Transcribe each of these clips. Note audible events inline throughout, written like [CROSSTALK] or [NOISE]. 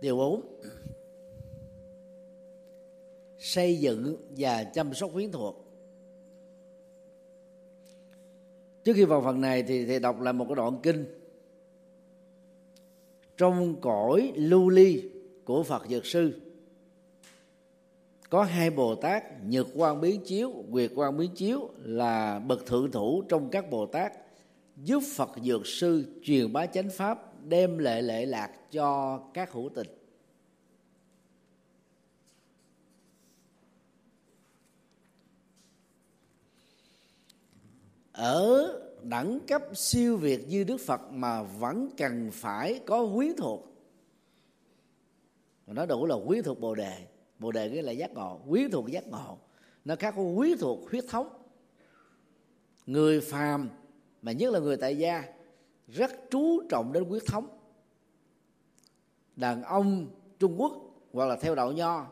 điều 4 xây dựng và chăm sóc quyến thuộc. Trước khi vào phần này thì thầy đọc lại một cái đoạn kinh. Trong cõi lưu ly của phật dược sư, có hai bồ tát, nhật quan biến chiếu, nguyệt quan biến chiếu là bậc thượng thủ trong các bồ tát, giúp phật dược sư truyền bá chánh pháp đem lệ lệ lạc cho các hữu tình ở đẳng cấp siêu việt như đức phật mà vẫn cần phải có quý thuộc. Nó đủ là quý thuộc bồ đề. Bồ đề nghĩa là giác ngộ. Quý thuộc giác ngộ. Nó khác có quý thuộc huyết thống. Người phàm, mà nhất là người tại gia rất chú trọng đến huyết thống. Đàn ông trung quốc hoặc là theo đạo nho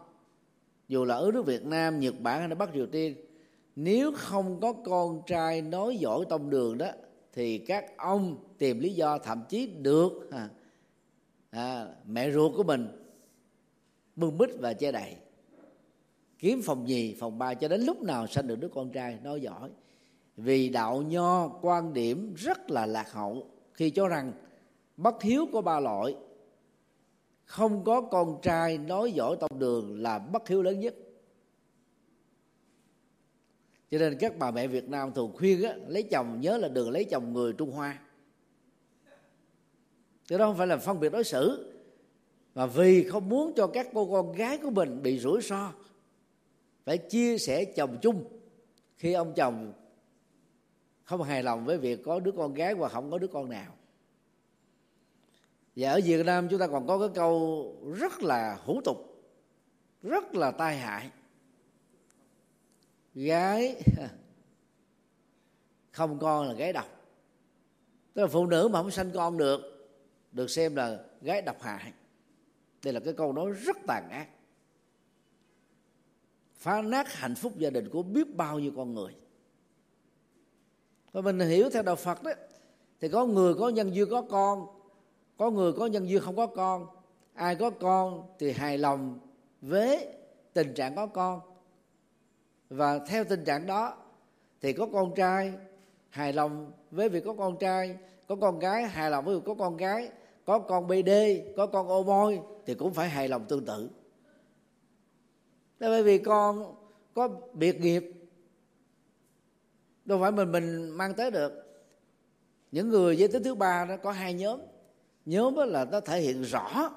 dù là ở nước việt nam nhật bản hay là bắc triều tiên nếu không có con trai nói giỏi tông đường đó thì các ông tìm lý do thậm chí được à, à, mẹ ruột của mình bưng bít và che đậy. Kiếm phòng nhì phòng ba cho đến lúc nào sanh được đứa con trai nói giỏi. Vì đạo nho quan điểm rất là lạc hậu khi cho rằng bất hiếu có ba loại không có con trai nói giỏi tông đường là bất hiếu lớn nhất. Cho nên các bà mẹ Việt Nam thường khuyên á, lấy chồng nhớ là đừng lấy chồng người Trung Hoa. Cái đó không phải là phân biệt đối xử mà vì không muốn cho các cô con gái của mình bị rủi ro phải chia sẻ chồng chung khi ông chồng không hài lòng với việc có đứa con gái hoặc không có đứa con nào. Và ở Việt Nam chúng ta còn có cái câu rất là hủ tục, rất là tai hại. Gái [LAUGHS] không con là gái độc. Tức là phụ nữ mà không sanh con được được xem là gái độc hại. Đây là cái câu nói rất tàn ác. Phá nát hạnh phúc gia đình của biết bao nhiêu con người và mình hiểu theo đạo Phật đó, thì có người có nhân duyên có con, có người có nhân duyên không có con, ai có con thì hài lòng với tình trạng có con. Và theo tình trạng đó, thì có con trai hài lòng với việc có con trai, có con gái hài lòng với việc có con gái, có con bd có con ô môi thì cũng phải hài lòng tương tự. Đó bởi vì con có biệt nghiệp đâu phải mình mình mang tới được. Những người giới tính thứ ba nó có hai nhóm. Nhóm là nó thể hiện rõ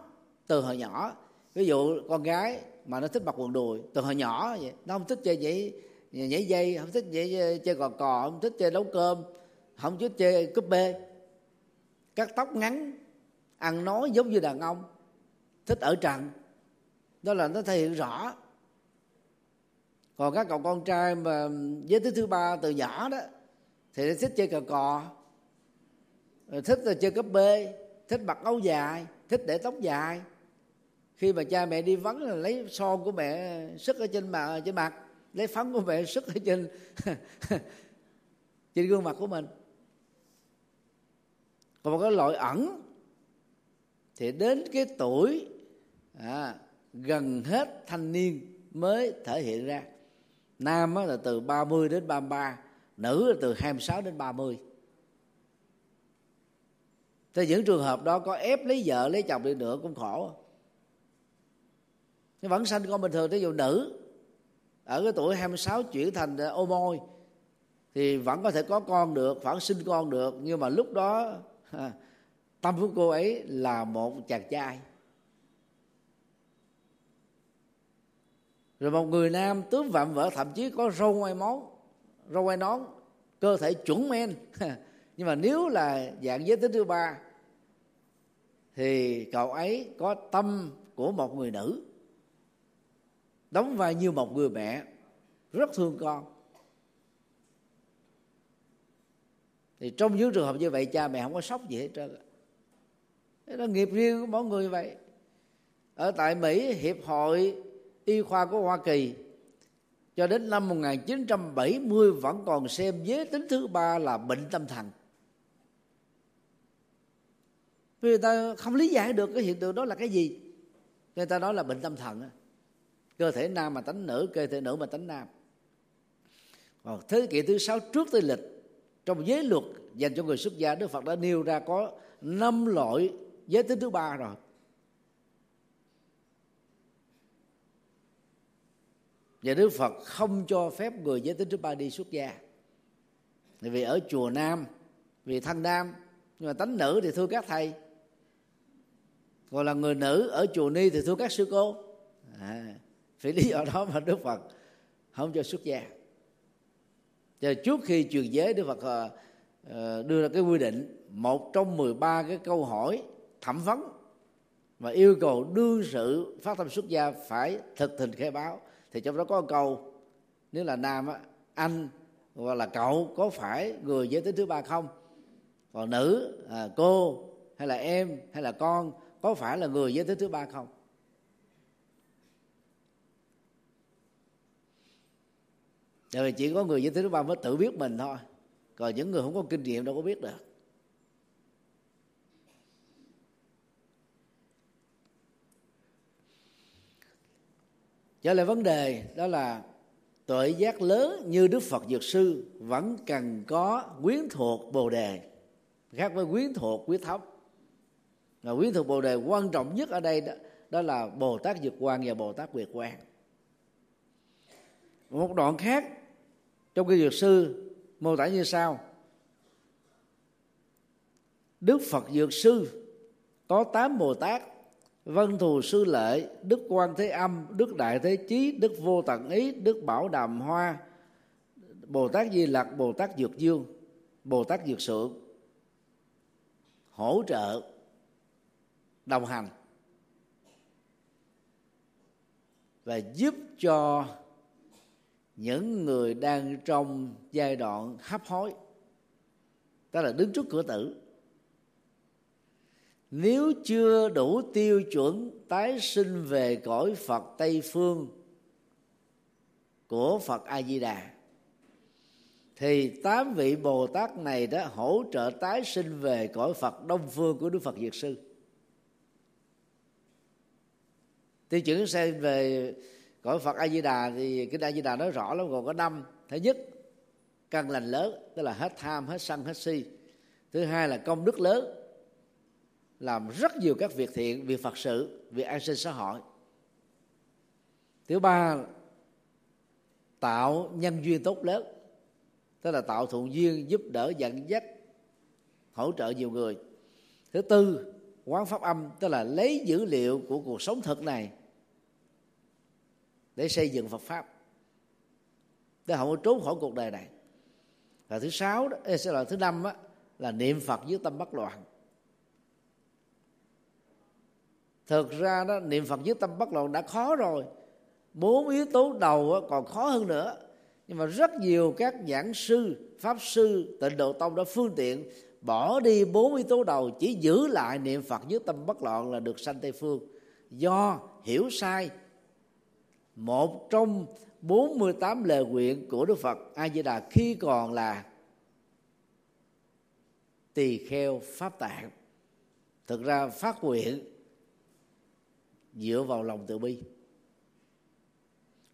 từ hồi nhỏ. Ví dụ con gái mà nó thích mặc quần đùi, từ hồi nhỏ vậy, nó không thích chơi nhảy nhảy dây, không thích nhảy, chơi cò cò, không thích chơi nấu cơm, không thích chơi cúp bê. Cắt tóc ngắn, ăn nói giống như đàn ông, thích ở trần. Đó là nó thể hiện rõ còn các cậu con trai mà giới tính thứ ba từ nhỏ đó thì thích chơi cờ cò. Thích là chơi cấp b thích mặc áo dài thích để tóc dài. Khi mà cha mẹ đi vắng là lấy son của mẹ sức ở trên mặt trên mặt lấy phấn của mẹ sức ở trên [LAUGHS] trên gương mặt của mình. Còn một cái loại ẩn thì đến cái tuổi à, gần hết thanh niên mới thể hiện ra nam là từ 30 đến 33 nữ là từ 26 đến 30 thì những trường hợp đó có ép lấy vợ, lấy chồng đi nữa cũng khổ. Nhưng vẫn sanh con bình thường ví dụ nữ ở cái tuổi 26 chuyển thành ờ, ô môi, thì vẫn có thể có con được, vẫn sinh con được, nhưng mà lúc đó tâm của cô ấy là một chàng trai. Rồi một người nam tướng vạm vỡ, thậm chí có râu ngoài món râu ngoài nón, cơ thể chuẩn men. [LAUGHS] Nhưng mà nếu là dạng giới tính thứ ba, thì cậu ấy có tâm của một người nữ, đóng vai như một người mẹ, rất thương con. Thì trong những trường hợp như vậy, cha mẹ không có sốc gì hết trơn đó là nghiệp riêng của mỗi người vậy. Ở tại Mỹ, hiệp hội y khoa của Hoa Kỳ. Cho đến năm 1970 vẫn còn xem giới tính thứ ba là bệnh tâm thần. Vì người ta không lý giải được cái hiện tượng đó là cái gì. Người ta nói là bệnh tâm thần cơ thể nam mà tánh nữ, cơ thể nữ mà tánh nam. Còn thế kỷ thứ sáu trước tây lịch, trong giới luật dành cho người xuất gia, đức phật đã nêu ra có năm loại giới tính thứ ba rồi. Và đức phật không cho phép người giới tính thứ ba đi xuất gia. Vì ở chùa nam vì thân nam nhưng mà tánh nữ thì thưa các thầy. Còn là người nữ ở chùa ni thì thưa các sư cô. À, vì lý do đó mà đức phật không cho xuất gia. Cho trước khi truyền giới đức phật ờ, ờ, đưa ra cái quy định một trong 13 cái câu hỏi thẩm vấn và yêu cầu đương sự phát tâm xuất gia phải thực tình khai báo thì trong đó có câu nếu là nam á, anh hoặc là cậu có phải người giới tính thứ ba không? Còn nữ à, cô hay là em hay là con có phải là người giới tính thứ ba không? Tại vì chỉ có người giới tính thứ ba mới tự biết mình thôi. Còn những người không có kinh nghiệm đâu có biết được. Trở lại vấn đề đó là tuệ giác lớn như đức phật dược sư vẫn cần có quyến thuộc bồ đề khác với quyến thuộc quyết thống và quyến thuộc bồ đề quan trọng nhất ở đây đó, đó là bồ tát dược quan và bồ tát quyệt quan một đoạn khác trong kinh dược sư mô tả như sau. Đức phật dược sư có tám bồ tát vân thù sư lệ đức quan thế âm, đức đại thế chí, đức vô tận ý, đức bảo đàm hoa. Bồ tát di lặc, bồ tát dược dương, bồ tát dược sượng hỗ trợ đồng hành và giúp cho những người đang trong giai đoạn hấp hối. Tức là đứng trước cửa tử nếu chưa đủ tiêu chuẩn tái sinh về cõi Phật Tây phương của Phật A Di Đà thì tám vị Bồ Tát này đã hỗ trợ tái sinh về cõi Phật Đông phương của Đức Phật Diệt Sư. Tiêu chuẩn xem về cõi Phật A Di Đà thì cái A Di Đà nói rõ lắm còn có năm. Thứ nhất, căn lành lớn, tức là hết tham, hết sân, hết si. Thứ hai là công đức lớn, làm rất nhiều các việc thiện việc phật sự việc an sinh xã hội. Thứ ba tạo nhân duyên tốt lớn tức là tạo thuận duyên giúp đỡ dẫn dắt hỗ trợ nhiều người. Thứ tư quán pháp âm tức là lấy dữ liệu của cuộc sống thực này để xây dựng Phật pháp để không có trốn khỏi cuộc đời này. Và thứ sáu đó sẽ là thứ năm đó, là niệm Phật với tâm bất loạn. Thực ra đó, niệm phật với tâm bất loạn đã khó rồi. Bốn yếu tố đầu còn khó hơn nữa. Nhưng mà rất nhiều các giảng sư, pháp sư, tịnh độ tông đã phương tiện bỏ đi bốn yếu tố đầu, chỉ giữ lại niệm phật với tâm bất loạn là được sanh tây phương. Do hiểu sai, một trong 48 lời nguyện của Đức Phật A Di Đà khi còn là tỳ kheo pháp tạng. Thực ra phát nguyện dựa vào lòng từ bi.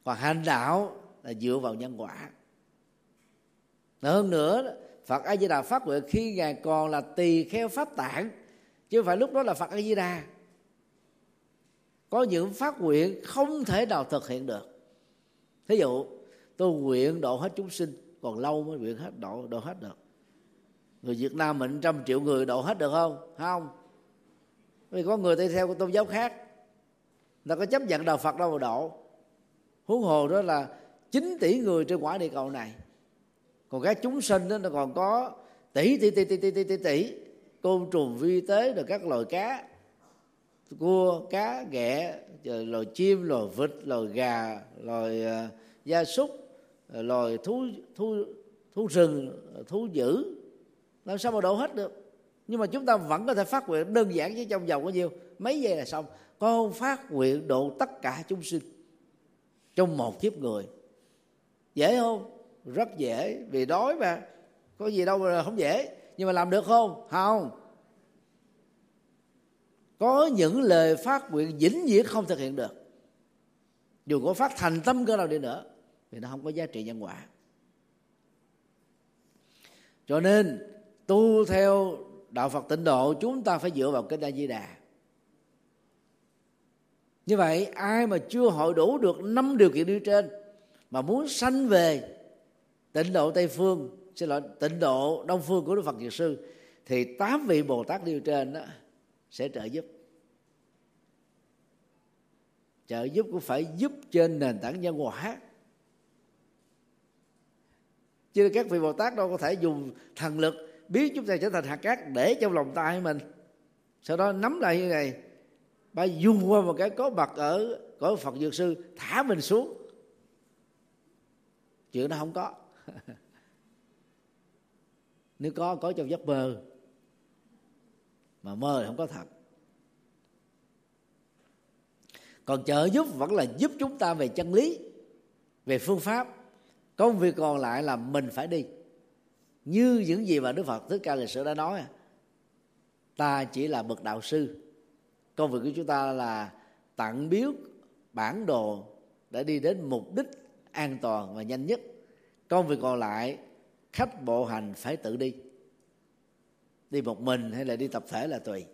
Còn hành đạo là dựa vào nhân quả. Hơn nữa, Phật A Di Đà phát nguyện khi ngài còn là tỳ kheo pháp tạng, chứ không phải lúc đó là Phật A Di Đà có những phát nguyện không thể nào thực hiện được. Thí dụ, tôi nguyện độ hết chúng sinh, còn lâu mới nguyện hết độ độ hết được. Người Việt Nam mình trăm triệu người độ hết được không? Không? Vì có người đi theo tôn giáo khác là có chấp nhận đạo phật đâu mà độ huống hồ đó là 9 tỷ người trên quả địa cầu này. Còn các chúng sinh đó nó còn có tỷ tỷ tỷ tỷ tỷ tỷ tỷ, tỷ. Côn trùng vi tế rồi các loài cá. Cua cá ghẹ rồi loài chim loài vịt loài gà loài uh, gia súc ờ, loài thú thú thú rừng thú dữ. Làm sao mà độ hết được? Nhưng mà chúng ta vẫn có thể phát nguyện đơn giản chứ trong vòng có nhiêu? Mấy giây là xong con phát nguyện độ tất cả chúng sinh trong một kiếp người. Dễ không? Rất dễ, vì đói mà. Có gì đâu mà không dễ. Nhưng mà làm được không? Không. Có những lời phát nguyện vĩnh viễn không thực hiện được. Dù có phát thành tâm cơ nào đi nữa, thì nó không có giá trị nhân quả. Cho nên, tu theo đạo Phật tịnh độ, chúng ta phải dựa vào cái A Di Đà như vậy, ai mà chưa hội đủ được năm điều kiện như trên, mà muốn sanh về tịnh độ tây phương, xin lỗi, tịnh độ đông phương của đức phật diệt sư, thì tám vị bồ tát đi trên đó sẽ trợ giúp. Trợ giúp cũng phải giúp trên nền tảng nhân quả chứ các vị bồ tát đâu có thể dùng thần lực biến chúng ta trở thành hạt cát để trong lòng tay mình. Sau đó nắm lại như này bà dùng qua một cái có mặt ở cõi phật dược sư, thả mình xuống. Chuyện nó không có. [LAUGHS] Nếu có có trong giấc mơ. Mà mơ thì không có thật. Còn trợ giúp vẫn là giúp chúng ta về chân lý, về phương pháp. Công việc còn lại là mình phải đi. Như những gì mà đức phật thích ca lịch sử đã nói, ta chỉ là bậc đạo sư công việc của chúng ta là tặng biếu, bản đồ để đi đến mục đích an toàn và nhanh nhất. Công việc còn lại, khách bộ hành phải tự đi. Đi một mình hay là đi tập thể là tùy.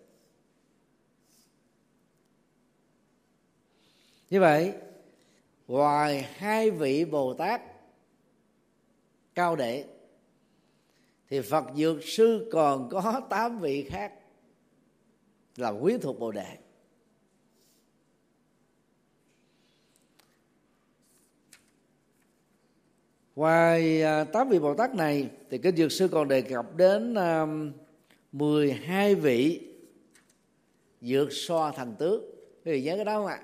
Như vậy, ngoài hai vị bồ tát cao đệ, thì phật dược sư còn có tám vị khác là quyến thuộc bồ đề. Ngoài à, tám vị bồ tát này, thì kinh dược sư còn đề cập đến 12 vị dược so thành tướng quý vị nhớ cái đó không ạ?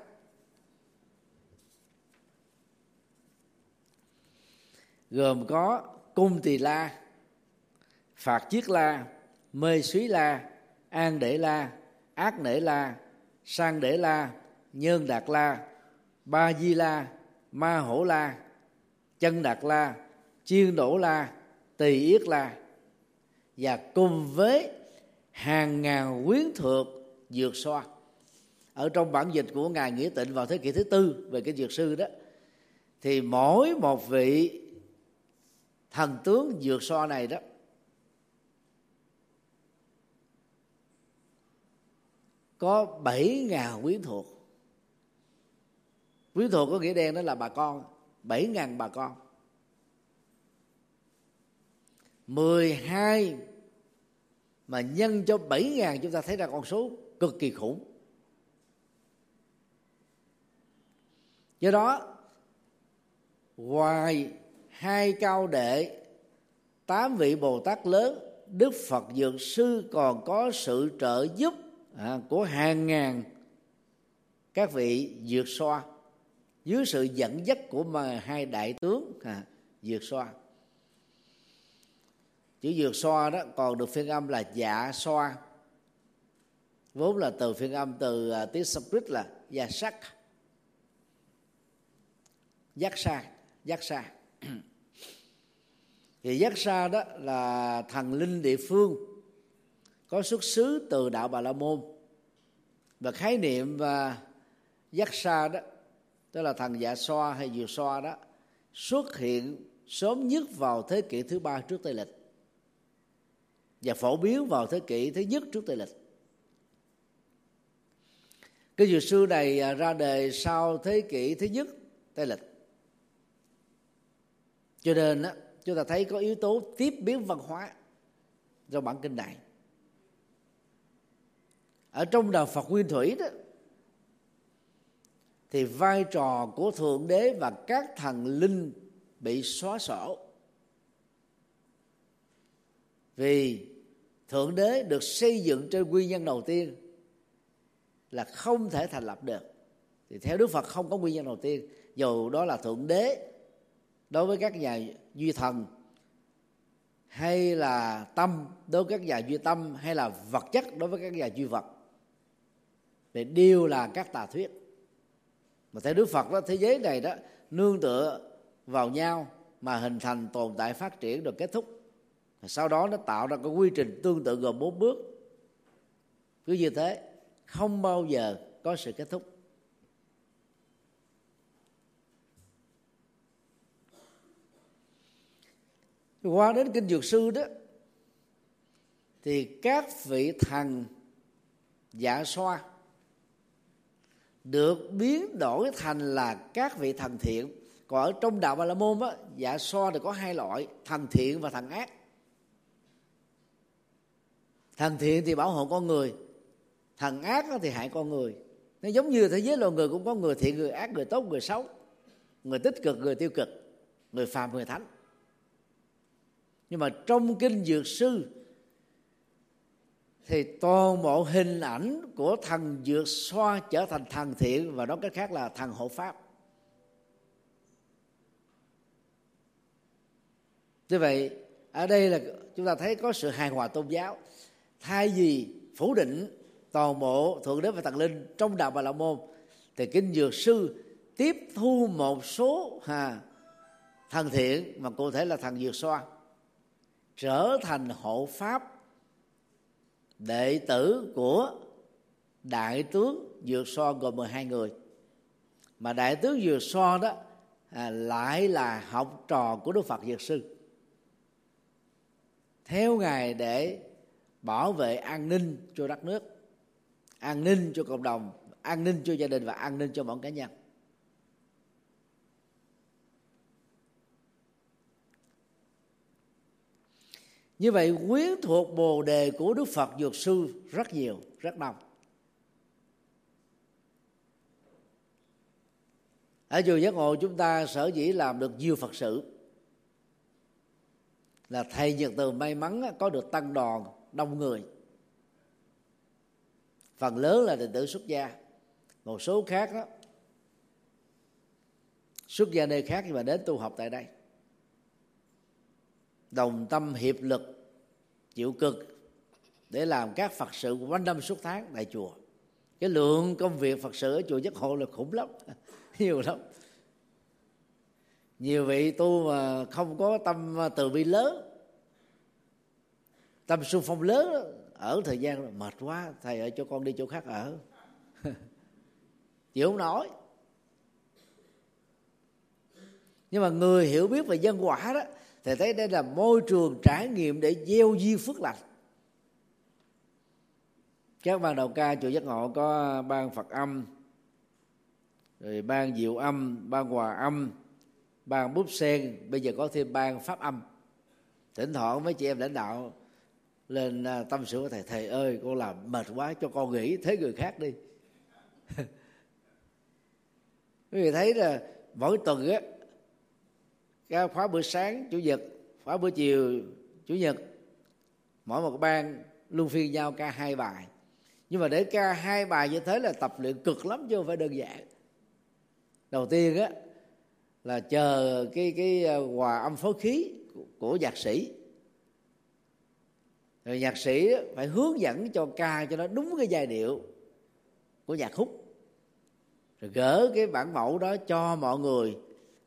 Gồm có cung tỳ la, phạt chiết la, mê suý la, an để la ác nể la, sang để la, nhơn đạt la, ba di la, ma hổ la, chân đạt la, chiên đổ la, tỳ yết la. Và cùng với hàng ngàn quyến thuộc dược xoa ở trong bản dịch của ngài nghĩa tịnh vào thế kỷ thứ tư về cái dược sư đó, thì mỗi một vị thần tướng dược so này đó có bảy ngàn quyến thuộc. Quyến thuộc có nghĩa đen đó là bà con. Bảy ngàn bà con. mười hai mà nhân cho bảy ngàn chúng ta thấy ra con số cực kỳ khủng. Do đó, ngoài hai cao đệ, tám vị bồ tát lớn, đức phật dược sư còn có sự trợ giúp à, của hàng ngàn các vị dược xoa dưới sự dẫn dắt của mà hai đại tướng à, dược xoa. Chữ dược xoa đó còn được phiên âm là dạ xoa vốn là từ phiên âm từ uh, tiếng Sanskrit là gia sắc giác sa giác sa. [CLEARS THROAT] Thì giác sa đó là thần linh địa phương có xuất xứ từ đạo bà la môn. Và khái niệm và giác sa đó tức là thần dạ xoa hay diều xoa đó xuất hiện sớm nhất vào thế kỷ thứ ba trước tây lịch và phổ biến vào thế kỷ thứ nhất trước tây lịch. Cái dược sư này à, ra đời sau thế kỷ thứ nhất tây lịch. Cho nên đó, chúng ta thấy có yếu tố tiếp biến văn hóa trong bản kinh này ở trong đạo Phật nguyên thủy đó, thì vai trò của thượng đế và các thần linh bị xóa sổ. Vì thượng đế được xây dựng trên nguyên nhân đầu tiên là không thể thành lập được. Thì theo đức phật không có nguyên nhân đầu tiên. Dù đó là thượng đế đối với các nhà duy thần, hay là tâm đối với các nhà duy tâm, hay là vật chất đối với các nhà duy vật thì đều là các tà thuyết. Mà theo đức phật đó, thế giới này đó, nương tựa vào nhau mà hình thành tồn tại phát triển rồi kết thúc. Sau đó nó tạo ra cái quy trình tương tự gồm bốn bước. Cứ như thế, không bao giờ có sự kết thúc. Qua đến kinh dược sư đó, thì các vị thần dạ xoa được biến đổi thành là các vị thần thiện. Còn ở trong đạo ba la môn á dạ so thì có hai loại, thần thiện và thần ác. Thần thiện thì bảo hộ con người, thần ác thì hại con người. Nó giống như thế giới loài người cũng có người thiện, người ác, người tốt, người xấu. Người tích cực, người tiêu cực, người phàm, người thánh. Nhưng mà trong kinh dược sư thì toàn bộ hình ảnh của thần dược xoa trở thành thần thiện và nói cách khác là thần hộ pháp. Như vậy ở đây là chúng ta thấy có sự hài hòa tôn giáo. Thay vì phủ định toàn bộ thượng đế và thần linh trong đạo bà la môn thì kinh dược sư tiếp thu một số ha, thần thiện mà cụ thể là thần dược xoa trở thành hộ pháp đệ tử của đại tướng dược so gồm 12 người. Mà đại tướng dược so đó à, lại là học trò của đức phật dược sư. Theo ngài để bảo vệ an ninh cho đất nước an ninh cho cộng đồng an ninh cho gia đình và an ninh cho mỗi cá nhân. Như vậy, quyến thuộc bồ đề của đức phật dược sư rất nhiều, rất đông. Ở chùa giác ngộ, chúng ta sở dĩ làm được nhiều phật sự là thầy nhật từ may mắn có được tăng đoàn đông người. Phần lớn là đệ tử xuất gia. Một số khác đó xuất gia nơi khác nhưng mà đến tu học tại đây đồng tâm hiệp lực, chịu cực để làm các phật sự quanh năm suốt tháng tại chùa. Cái lượng công việc phật sự ở chùa giác hộ là khủng lắm, [LAUGHS] nhiều lắm. Nhiều vị tu mà không có tâm từ bi lớn, tâm xung phong lớn, ở thời gian mệt quá, thầy ở cho con đi chỗ khác ở. [LAUGHS] Chịu không nổi. Nhưng mà người hiểu biết về nhân quả đó thì thấy đây là môi trường trải nghiệm để gieo duyên phước lành. Các ban đầu ca chùa giác ngộ có ban phật âm, rồi ban diệu âm, ban hòa âm, ban búp sen, bây giờ có thêm ban pháp âm. Thỉnh thoảng mấy chị em lãnh đạo lên à, tâm sự với thầy thầy ơi, con làm mệt quá, cho con nghỉ, thế người khác đi. [LAUGHS] Quý vị thấy là mỗi tuần á cái khóa buổi sáng chủ nhật, khóa buổi chiều chủ nhật, mỗi một ban luôn phiên nhau ca hai bài. Nhưng mà để ca hai bài như thế là tập luyện cực lắm chứ không phải đơn giản. Đầu tiên á, là chờ cái cái ờ, hòa âm phối khí của nhạc sĩ. Rồi nhạc sĩ phải hướng dẫn cho ca cho nó đúng cái giai điệu của nhạc khúc. Rồi gỡ cái bản mẫu đó cho mọi người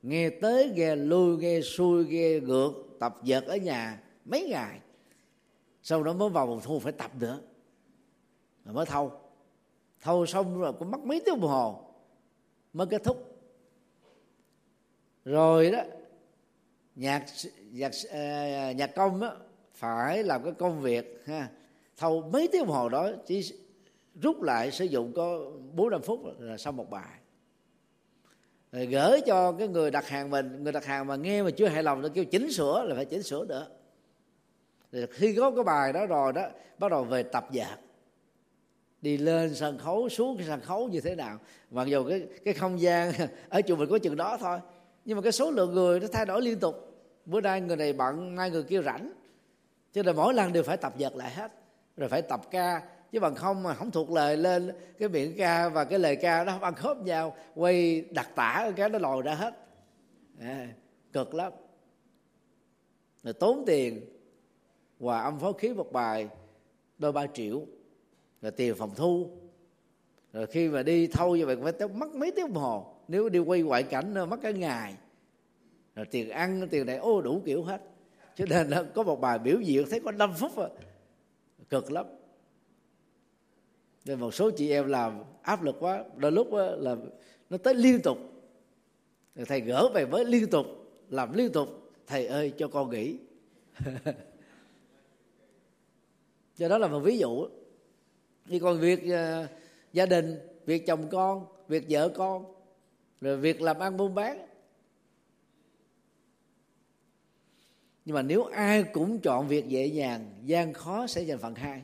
nghe tới nghe lui nghe xuôi nghe ngược tập dượt ở nhà mấy ngày. Sau đó mới vào một thu phải tập nữa. Rồi mới thâu. Thâu xong rồi cũng mất mấy tiếng đồng hồ mới kết thúc. Rồi đó nhạc nhạc à, nhạc công đó, phải làm cái công việc ha. Thâu mấy tiếng đồng hồ đó chỉ rút lại sử dụng có bốn năm phút là xong một bài rồi gửi cho cái người đặt hàng mình, người đặt hàng mà nghe mà chưa hài lòng nó kêu chỉnh sửa là phải chỉnh sửa nữa. Rồi khi có cái bài đó rồi đó, bắt đầu về tập dạc đi lên sân khấu, xuống cái sân khấu như thế nào. Mặc dù cái cái không gian [LAUGHS] ở chùa mình có chừng đó thôi, nhưng mà cái số lượng người nó thay đổi liên tục. Bữa nay người này bận, nay người kia rảnh. Cho nên mỗi lần đều phải tập dượt lại hết. Rồi phải tập ca chứ bằng không mà không thuộc lời lên cái miệng ca và cái lời ca nó không ăn khớp nhau quay đặc tả cái nó lòi ra hết. À, cực lắm. Rồi tốn tiền hòa âm phối khí một bài đôi ba triệu. Rồi tiền phòng thu. Rồi khi mà đi thâu như vậy phải mất mấy tiếng đồng hồ. Nếu đi quay ngoại cảnh mất cả ngày. Rồi tiền ăn tiền này ô đủ kiểu hết. Cho nên là có một bài biểu diễn thấy có 5 phút à. cực lắm nên một số chị em làm áp lực quá đôi lúc là nó tới liên tục. Thầy gỡ về mới liên tục làm liên tục thầy ơi cho con nghỉ. [LAUGHS] Cho đó là một ví dụ như còn việc uh, gia đình việc chồng con việc vợ con rồi việc làm ăn buôn bán. Nhưng mà nếu ai cũng chọn việc dễ dàng gian khó sẽ giành phần hai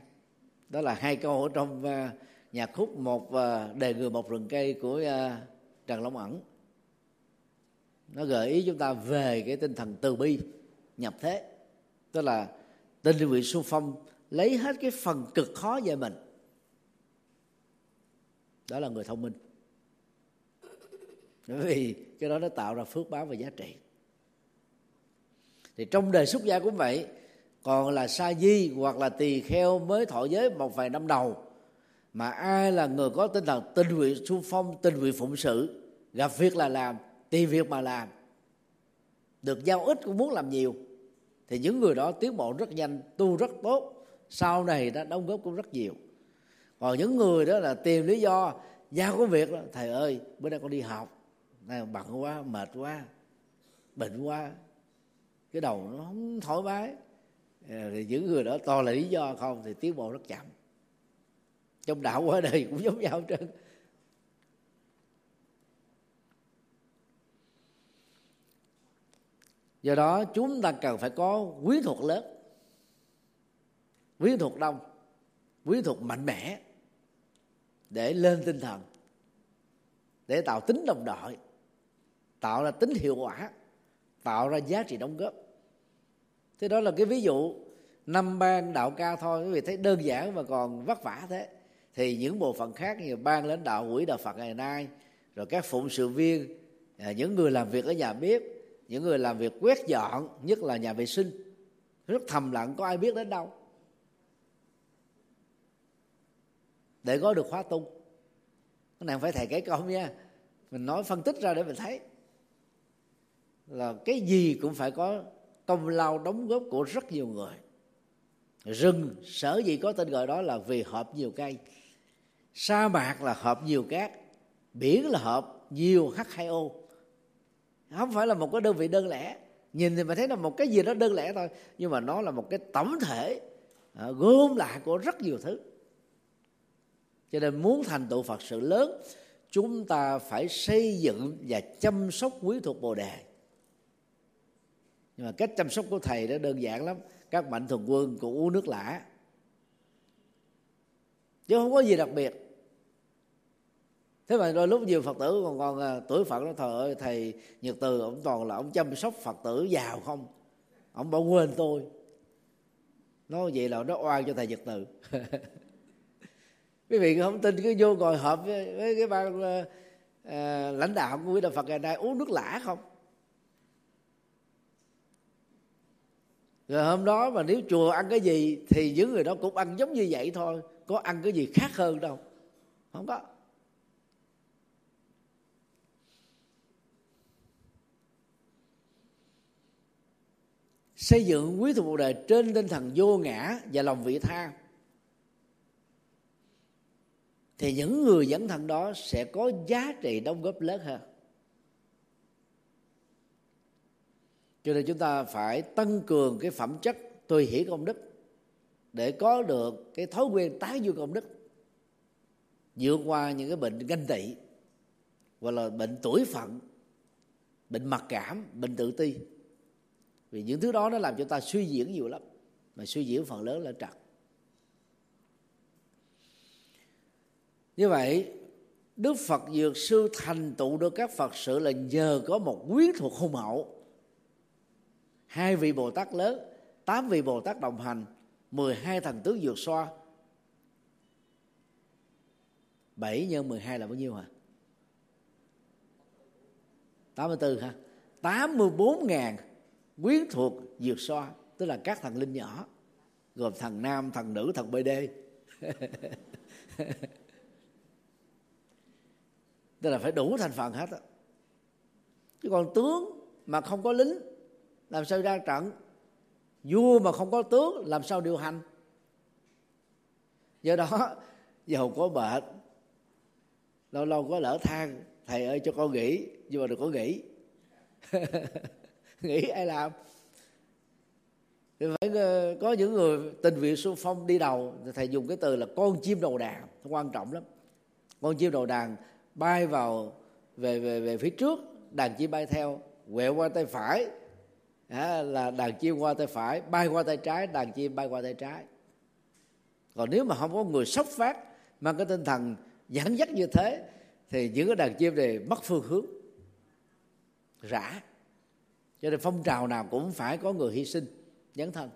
đó là hai câu ở trong uh, nhạc khúc một uh, đề người một rừng cây của uh, trần long ẩn. Nó gợi ý chúng ta về cái tinh thần từ bi nhập thế. Tức là tinh vị xung phong lấy hết cái phần cực khó về mình. Đó là người thông minh. Bởi vì cái đó nó tạo ra phước báo và giá trị. Thì trong đời xuất gia cũng vậy còn là sa di hoặc là tỳ kheo mới thọ giới một vài năm đầu. Mà ai là người có tinh thần tinh nguyện xung phong tinh nguyện phụng sự, gặp việc là làm, tìm việc mà làm, được giao ít cũng muốn làm nhiều, thì những người đó tiến bộ rất nhanh, tu rất tốt, sau này đã đóng góp cũng rất nhiều. Còn những người đó là tìm lý do, giao công việc đó, thầy ơi, bữa nay con đi học này bận quá, mệt quá, bệnh quá, cái đầu nó không thoải mái. Ờ, thì những người đó to là lý do không thì tiến bộ rất chậm. Trong đạo qua đời cũng giống nhau trơn. Do đó chúng ta cần phải có quý thuật lớn, quý thuật đông, quý thuật mạnh mẽ để lên tinh thần, để tạo tính đồng đội, tạo ra tính hiệu quả, tạo ra giá trị đóng góp thế đó là cái ví dụ, năm ban đạo ca thôi, quý vị thấy đơn giản mà còn vất vả thế. Thì những bộ phận khác như ban lãnh đạo quỹ đạo phật ngày nay, rồi các phụng sự viên à, những người làm việc ở nhà bếp, những người làm việc quét dọn, nhất là nhà vệ sinh, rất thầm lặng, có ai biết đến đâu. Để có được khóa tu. Cái này phải thầy cái công nha. Mình nói phân tích ra để mình thấy. Là cái gì cũng phải có công lao đóng góp của rất nhiều người. Rừng sở dĩ có tên gọi đó là vì hợp nhiều cây. Sa mạc là hợp nhiều cát biển là hợp nhiều H2O không phải là một cái đơn vị đơn lẻ. Nhìn thì mình thấy là một cái gì đó đơn lẻ thôi nhưng mà nó là một cái tổng thể à, gom lại của rất nhiều thứ. Cho nên muốn thành tựu phật sự lớn chúng ta phải xây dựng và chăm sóc quý thuộc bồ đề nhưng mà cách chăm sóc của thầy đó đơn giản lắm. Các mạnh thường quân cũng uống nước lã. Chứ không có gì đặc biệt. Thế mà đôi lúc nhiều phật tử còn còn à, tuổi phật nó thờ ơi thầy nhật từ ông toàn là ông chăm sóc phật tử giàu không? Ông bỏ quên tôi. Nó vậy là nó oan cho thầy nhật từ. [LAUGHS] Quý vị không tin cứ vô ngồi họp với, với cái ban uh, lãnh đạo của quý đạo phật ngày nay uống nước lã không? Rồi hôm đó mà nếu chùa ăn cái gì thì những người đó cũng ăn giống như vậy thôi, có ăn cái gì khác hơn đâu. Không có. Xây dựng quý thuộc bồ đề trên tinh thần vô ngã và lòng vị tha. Thì những người dẫn thân đó sẽ có giá trị đóng góp lớn hơn. Cho nên chúng ta phải tăng cường cái phẩm chất tùy hiểu công đức để có được cái thói quen tái dương công đức, vượt qua những cái bệnh ganh tị, hoặc là bệnh tuổi phận, bệnh mặc cảm, bệnh tự ti. Vì những thứ đó nó làm cho ta suy diễn nhiều lắm, mà suy diễn phần lớn là trật. Như vậy, đức phật dược sư thành tựu được các phật sự là nhờ có một quyến thuộc hùng hậu hai vị bồ tát lớn, tám vị bồ tát đồng hành, mười hai thần tướng vượt xoa. Bảy nhân mười hai là bao nhiêu hả? Tám mươi bốn ha tám mươi bốn ngàn quyến thuộc dược xoa, tức là các thần linh nhỏ, gồm thần nam, thần nữ, thần bd [LAUGHS] tức là phải đủ thành phần hết á. Chứ còn tướng mà không có lính làm sao ra trận? Vua mà không có tướng, làm sao điều hành? Do đó, giàu có bệnh lâu lâu có lỡ than, thầy ơi, cho con nghỉ. Nhưng mà đừng có nghỉ. [LAUGHS] Nghỉ ai làm? Thì phải ờ, có những người tình nguyện xung phong đi đầu. Thầy dùng cái từ là con chim đầu đàn quan trọng lắm. Con chim đầu đàn bay vào, về về về phía trước, đàn chim bay theo, quẹo qua tay phải à, là đàn chim qua tay phải bay qua tay trái đàn chim bay qua tay trái. Còn nếu mà không có người sốc phát mang cái tinh thần dẫn dắt như thế thì những cái đàn chim này mất phương hướng rã. Cho nên phong trào nào cũng phải có người hy sinh dấn thân.